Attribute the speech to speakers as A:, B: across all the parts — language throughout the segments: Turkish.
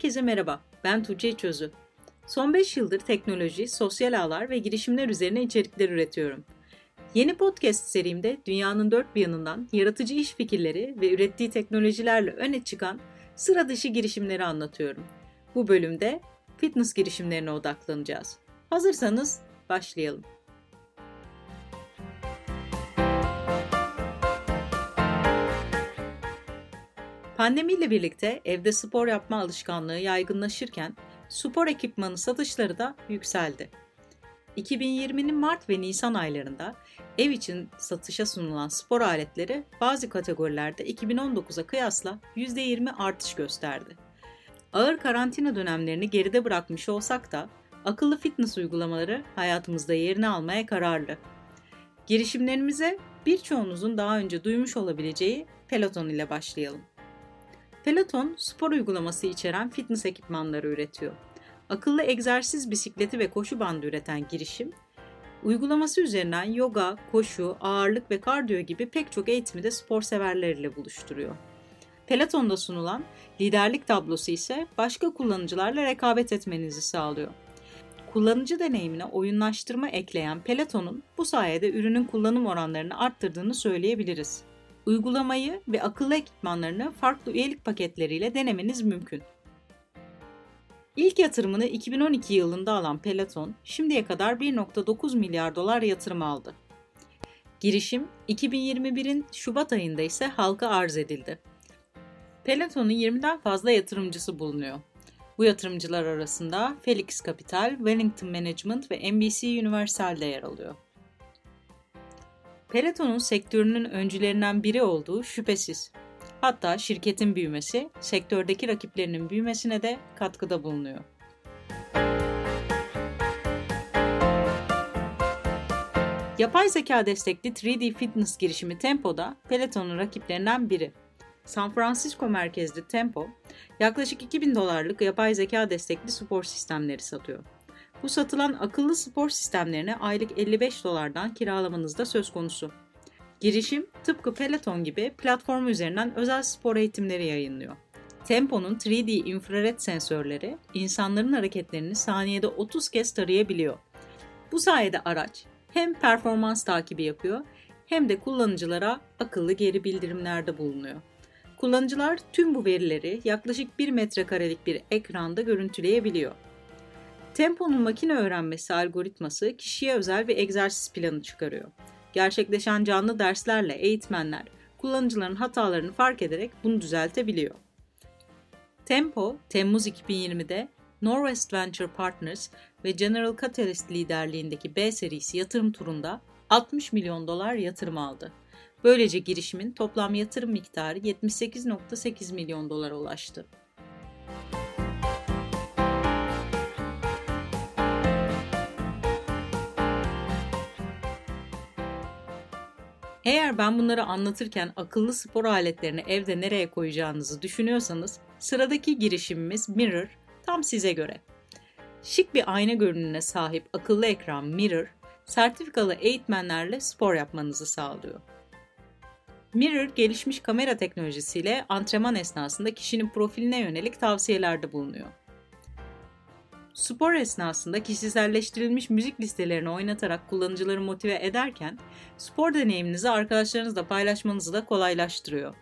A: Herkese merhaba, ben Tuğçe Çözü. Son 5 yıldır teknoloji, sosyal ağlar ve girişimler üzerine içerikler üretiyorum. Yeni podcast serimde dünyanın dört bir yanından yaratıcı iş fikirleri ve ürettiği teknolojilerle öne çıkan sıra dışı girişimleri anlatıyorum. Bu bölümde fitness girişimlerine odaklanacağız. Hazırsanız başlayalım. Pandemiyle birlikte evde spor yapma alışkanlığı yaygınlaşırken spor ekipmanı satışları da yükseldi. 2020'nin Mart ve Nisan aylarında ev için satışa sunulan spor aletleri bazı kategorilerde 2019'a kıyasla %20 artış gösterdi. Ağır karantina dönemlerini geride bırakmış olsak da akıllı fitness uygulamaları hayatımızda yerini almaya kararlı. Girişimlerimize birçoğunuzun daha önce duymuş olabileceği Peloton ile başlayalım. Peloton, spor uygulaması içeren fitness ekipmanları üretiyor. Akıllı egzersiz bisikleti ve koşu bandı üreten girişim, uygulaması üzerinden yoga, koşu, ağırlık ve kardiyo gibi pek çok eğitimi de spor severleriyle buluşturuyor. Peloton'da sunulan liderlik tablosu ise başka kullanıcılarla rekabet etmenizi sağlıyor. Kullanıcı deneyimine oyunlaştırma ekleyen Peloton'un bu sayede ürünün kullanım oranlarını arttırdığını söyleyebiliriz. Uygulamayı ve akıllı ekipmanlarını farklı üyelik paketleriyle denemeniz mümkün. İlk yatırımını 2012 yılında alan Peloton, şimdiye kadar 1.9 milyar dolar yatırım aldı. Girişim 2021'in Şubat ayında ise halka arz edildi. Peloton'un 20'den fazla yatırımcısı bulunuyor. Bu yatırımcılar arasında Felix Capital, Wellington Management ve NBC Universal de yer alıyor. Peloton'un sektörünün öncülerinden biri olduğu şüphesiz. Hatta şirketin büyümesi sektördeki rakiplerinin büyümesine de katkıda bulunuyor. Yapay zeka destekli 3D fitness girişimi Tempo'da Peloton'un rakiplerinden biri. San Francisco merkezli Tempo, yaklaşık 2000 dolarlık yapay zeka destekli spor sistemleri satıyor. Bu satılan akıllı spor sistemlerine aylık 55 dolardan kiralamanız da söz konusu. Girişim tıpkı Peloton gibi platform üzerinden özel spor eğitimleri yayınlıyor. Tempo'nun 3D infrared sensörleri insanların hareketlerini saniyede 30 kez tarayabiliyor. Bu sayede araç hem performans takibi yapıyor hem de kullanıcılara akıllı geri bildirimlerde bulunuyor. Kullanıcılar tüm bu verileri yaklaşık 1 metrekarelik bir ekranda görüntüleyebiliyor. Tempo'nun makine öğrenmesi algoritması kişiye özel bir egzersiz planı çıkarıyor. Gerçekleşen canlı derslerle eğitmenler kullanıcıların hatalarını fark ederek bunu düzeltebiliyor. Tempo, Temmuz 2020'de Norwest Venture Partners ve General Catalyst liderliğindeki B serisi yatırım turunda 60 milyon dolar yatırım aldı. Böylece girişimin toplam yatırım miktarı 78.8 milyon dolara ulaştı. Eğer ben bunları anlatırken akıllı spor aletlerini evde nereye koyacağınızı düşünüyorsanız sıradaki girişimimiz Mirror tam size göre. Şık bir ayna görünümüne sahip akıllı ekran Mirror, sertifikalı eğitmenlerle spor yapmanızı sağlıyor. Mirror gelişmiş kamera teknolojisiyle antrenman esnasında kişinin profiline yönelik tavsiyelerde bulunuyor. Spor esnasında kişiselleştirilmiş müzik listelerini oynatarak kullanıcıları motive ederken spor deneyiminizi arkadaşlarınızla paylaşmanızı da kolaylaştırıyor.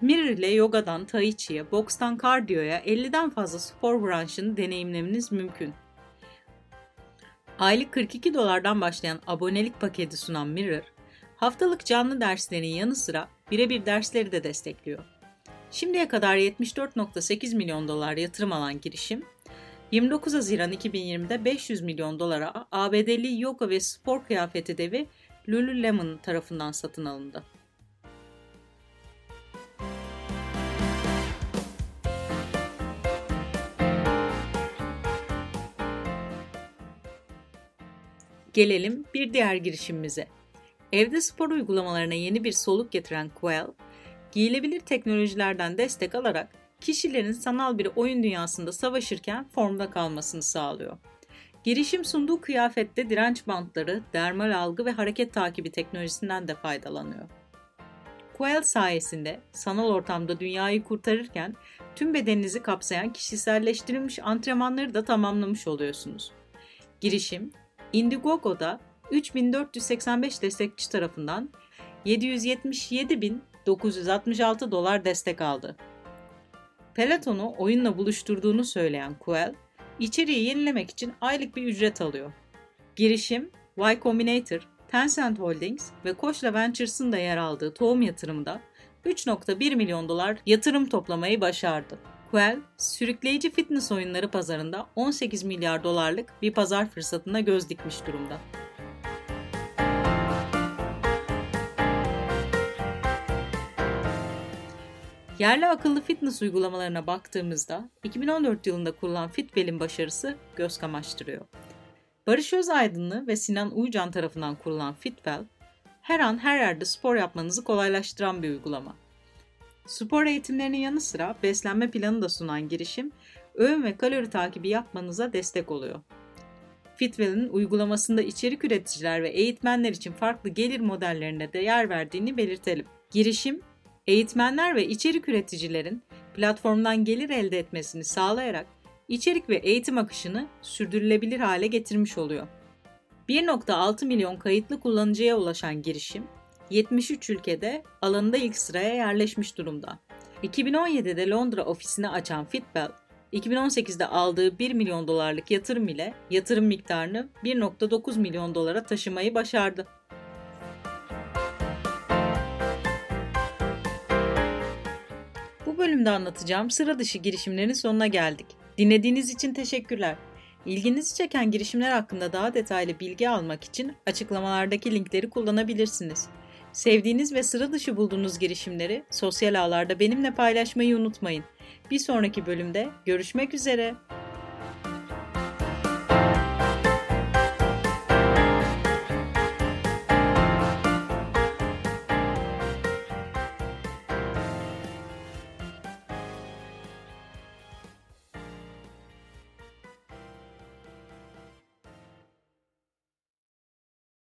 A: Mirror ile yogadan tai chi'ye, bokstan kardiyoya 50'den fazla spor branşını deneyimlemeniz mümkün. Aylık 42 dolardan başlayan abonelik paketi sunan Mirror, haftalık canlı derslerin yanı sıra birebir dersleri de destekliyor. Şimdiye kadar 74.8 milyon dolar yatırım alan girişim, 29 Haziran 2020'de 500 milyon dolara ABD'li yoga ve spor kıyafeti devi Lululemon tarafından satın alındı. Gelelim bir diğer girişimimize. Evde spor uygulamalarına yeni bir soluk getiren Quell, giyilebilir teknolojilerden destek alarak kişilerin sanal bir oyun dünyasında savaşırken formda kalmasını sağlıyor. Girişim sunduğu kıyafette direnç bantları, dermal algı ve hareket takibi teknolojisinden de faydalanıyor. Quell sayesinde sanal ortamda dünyayı kurtarırken tüm bedeninizi kapsayan kişiselleştirilmiş antrenmanları da tamamlamış oluyorsunuz. Girişim Indiegogo'da 3485 destekçi tarafından 777.966 dolar destek aldı. Peloton'u oyunla buluşturduğunu söyleyen Quell, içeriği yenilemek için aylık bir ücret alıyor. Girişim Y Combinator, Tencent Holdings ve Koçla Ventures'ın da yer aldığı tohum yatırımında 3.1 milyon dolar yatırım toplamayı başardı. Quell, sürükleyici fitness oyunları pazarında 18 milyar dolarlık bir pazar fırsatına göz dikmiş durumda. Yerli akıllı fitness uygulamalarına baktığımızda 2014 yılında kurulan Fitwell'in başarısı göz kamaştırıyor. Barış Özaydınlı ve Sinan Uycan tarafından kurulan Fitwell, her an her yerde spor yapmanızı kolaylaştıran bir uygulama. Spor eğitimlerinin yanı sıra beslenme planı da sunan girişim, öğün ve kalori takibi yapmanıza destek oluyor. Fitwell'in uygulamasında içerik üreticiler ve eğitmenler için farklı gelir modellerine de yer verdiğini belirtelim. Girişim, eğitmenler ve içerik üreticilerin platformdan gelir elde etmesini sağlayarak içerik ve eğitim akışını sürdürülebilir hale getirmiş oluyor. 1.6 milyon kayıtlı kullanıcıya ulaşan girişim, 73 ülkede alanında ilk sıraya yerleşmiş durumda. 2017'de Londra ofisini açan Fitbel, 2018'de aldığı 1 milyon dolarlık yatırım ile yatırım miktarını 1.9 milyon dolara taşımayı başardı. Bölümde anlatacağım sıra dışı girişimlerin sonuna geldik. Dinlediğiniz için teşekkürler. İlginizi çeken girişimler hakkında daha detaylı bilgi almak için açıklamalardaki linkleri kullanabilirsiniz. Sevdiğiniz ve sıra dışı bulduğunuz girişimleri sosyal ağlarda benimle paylaşmayı unutmayın. Bir sonraki bölümde görüşmek üzere.